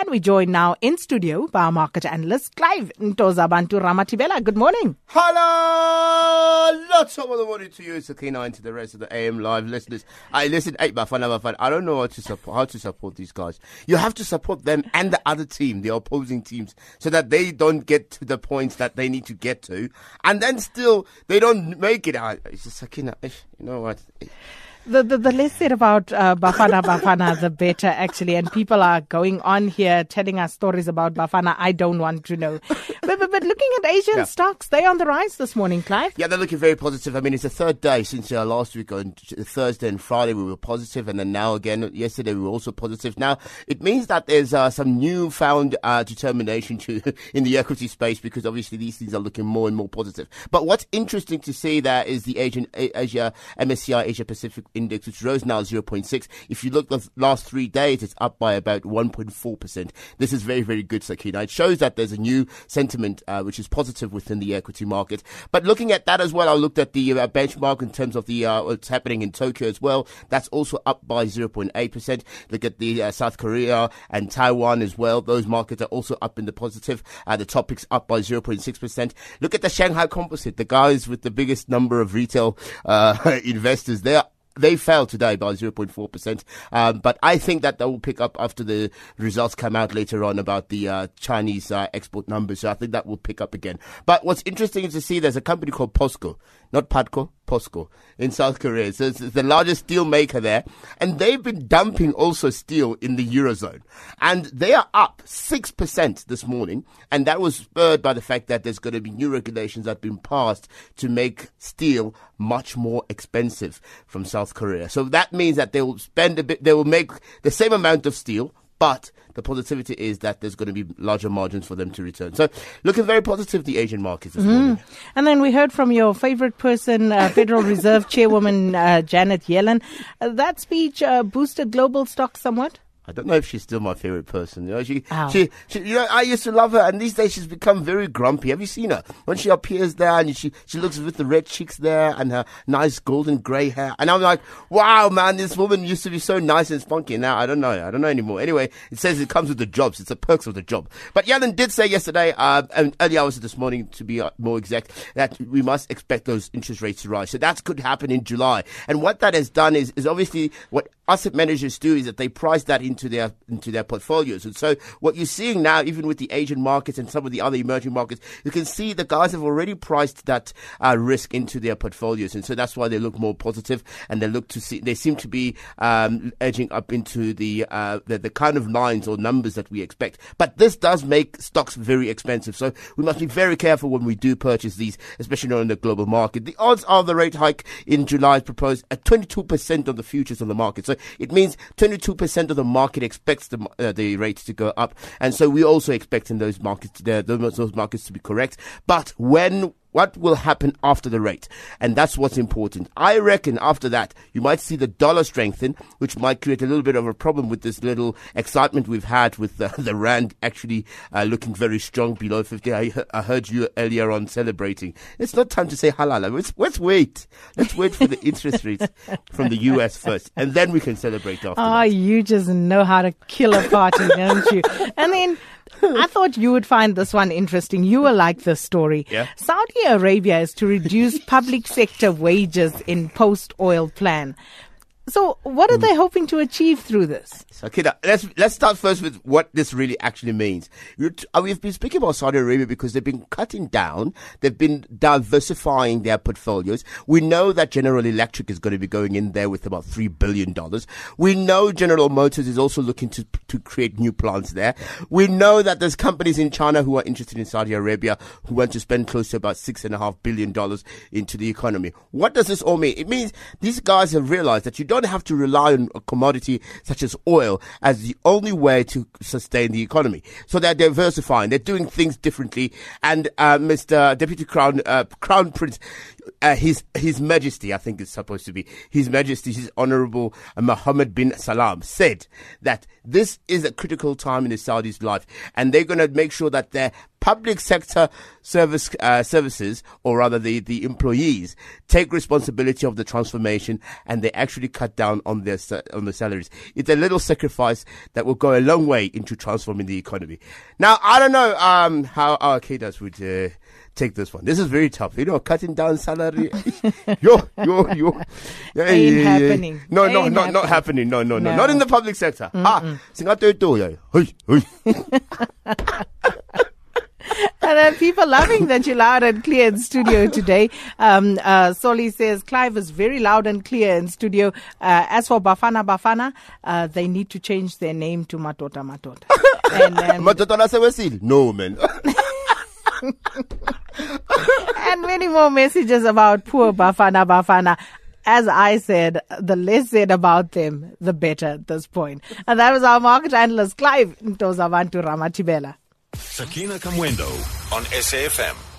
And we join now in studio by our market analyst, Clive Ntozabantu Ramatibela. Good morning. Hello! Lots of the morning to you, Sakina, and to the rest of the AM Live listeners. I listen, eight hey, Bafana, Bafana. I don't know how to support, how to support these guys. You have to support them and the other team, the opposing teams, so that they don't get to the points that they need to get to. And then still, they don't make it out. It's just Sakina, eh, you know what? The, the, the less said about uh, Bafana Bafana, the better, actually. And people are going on here telling us stories about Bafana I don't want to know. But, but, but looking at Asian yeah. stocks, they're on the rise this morning, Clive. Yeah, they're looking very positive. I mean, it's the third day since uh, last week on Thursday and Friday we were positive, and then now again yesterday we were also positive. Now it means that there's uh, some newfound uh, determination to in the equity space because obviously these things are looking more and more positive. But what's interesting to see there is the Asian Asia MSCI Asia Pacific index, which rose now 0.6. If you look the last three days, it's up by about 1.4%. This is very, very good, Sakina. It shows that there's a new sentiment, uh, which is positive within the equity market. But looking at that as well, I looked at the uh, benchmark in terms of the uh, what's happening in Tokyo as well. That's also up by 0.8%. Look at the uh, South Korea and Taiwan as well. Those markets are also up in the positive. Uh, the Topix up by 0.6%. Look at the Shanghai Composite, the guys with the biggest number of retail uh, investors. They're they fell today by 0.4%. Um, but I think that they will pick up after the results come out later on about the uh, Chinese uh, export numbers. So I think that will pick up again. But what's interesting is to see there's a company called POSCO, not PATCO, POSCO in South Korea. So it's the largest steel maker there. And they've been dumping also steel in the Eurozone. And they are up 6% this morning. And that was spurred by the fact that there's going to be new regulations that have been passed to make steel much more expensive from South Korea. So that means that they will spend a bit, they will make the same amount of steel, but the positivity is that there's going to be larger margins for them to return. So, looking very positive, the Asian markets this mm. morning. And then we heard from your favorite person, uh, Federal Reserve Chairwoman uh, Janet Yellen. Uh, that speech uh, boosted global stocks somewhat? I don't know if she's still my favorite person. You know, she, she, she, you know, I used to love her, and these days she's become very grumpy. Have you seen her when she appears there and she, she looks with the red cheeks there and her nice golden grey hair? And I'm like, wow, man, this woman used to be so nice and spunky. Now I don't know, I don't know anymore. Anyway, it says it comes with the jobs. It's the perks of the job. But Yellen did say yesterday, uh, and early hours this morning, to be uh, more exact, that we must expect those interest rates to rise. So that could happen in July. And what that has done is, is obviously what asset managers do is that they price that into their into their portfolios. And so what you're seeing now, even with the Asian markets and some of the other emerging markets, you can see the guys have already priced that uh, risk into their portfolios, and so that's why they look more positive and they look to see they seem to be um, edging up into the, uh, the the kind of lines or numbers that we expect. But this does make stocks very expensive, so we must be very careful when we do purchase these, especially on the global market. The odds of the rate hike in July is proposed at 22% of the futures on the market. So it means 22% of the market expects the, uh, the rate to go up. And so we're also expecting those markets, those markets to be correct. But when what will happen after the rate? And that's what's important. I reckon after that, you might see the dollar strengthen, which might create a little bit of a problem with this little excitement we've had with the, the Rand actually uh, looking very strong below 50. I, I, heard you earlier on celebrating. It's not time to say halala. Let's, let's wait. Let's wait for the interest rates from the US first, and then we can celebrate after. Oh, you just know how to kill a party, don't you? And then I thought you would find this one interesting. You will like this story. Yeah. Saudi Arabia is to reduce public sector wages in post oil plan. So, what are they hoping to achieve through this? Okay, let's let's start first with what this really actually means. Uh, we've been speaking about Saudi Arabia because they've been cutting down, they've been diversifying their portfolios. We know that General Electric is going to be going in there with about three billion dollars. We know General Motors is also looking to to create new plants there. We know that there's companies in China who are interested in Saudi Arabia who want to spend close to about six and a half billion dollars into the economy. What does this all mean? It means these guys have realized that you don't don't have to rely on a commodity such as oil as the only way to sustain the economy. So they're diversifying. They're doing things differently. And uh, Mr. Deputy Crown uh, Crown Prince, uh, his His Majesty, I think it's supposed to be His Majesty, His Honourable Mohammed bin Salman, said that this is a critical time in the Saudis' life, and they're going to make sure that their public sector service uh, services, or rather the, the employees, take responsibility of the transformation, and they actually cut down on their on the salaries. It's a little sacrifice that will go a long way into transforming the economy. Now, I don't know um, how our Kedas would. Uh, take this one. This is very tough. You know, cutting down salary. yo, yo, yo. Yeah, Ain't yeah, happening. Yeah. No, no, not, not happening. No, no, no, no. Not in the public sector. Mm-mm. Ah, singato ito. Hey, hey. and then people loving that you're loud and clear in studio today. Um, uh, Soli says Clive is very loud and clear in studio. Uh, as for Bafana Bafana, uh, they need to change their name to Matota Matota. and, um, Matota No, man. And many more messages about poor Bafana Bafana. As I said, the less said about them, the better at this point. And that was our market analyst, Clive Ntozavantu Ramatibela. Sakina Kamwendo on SAFM.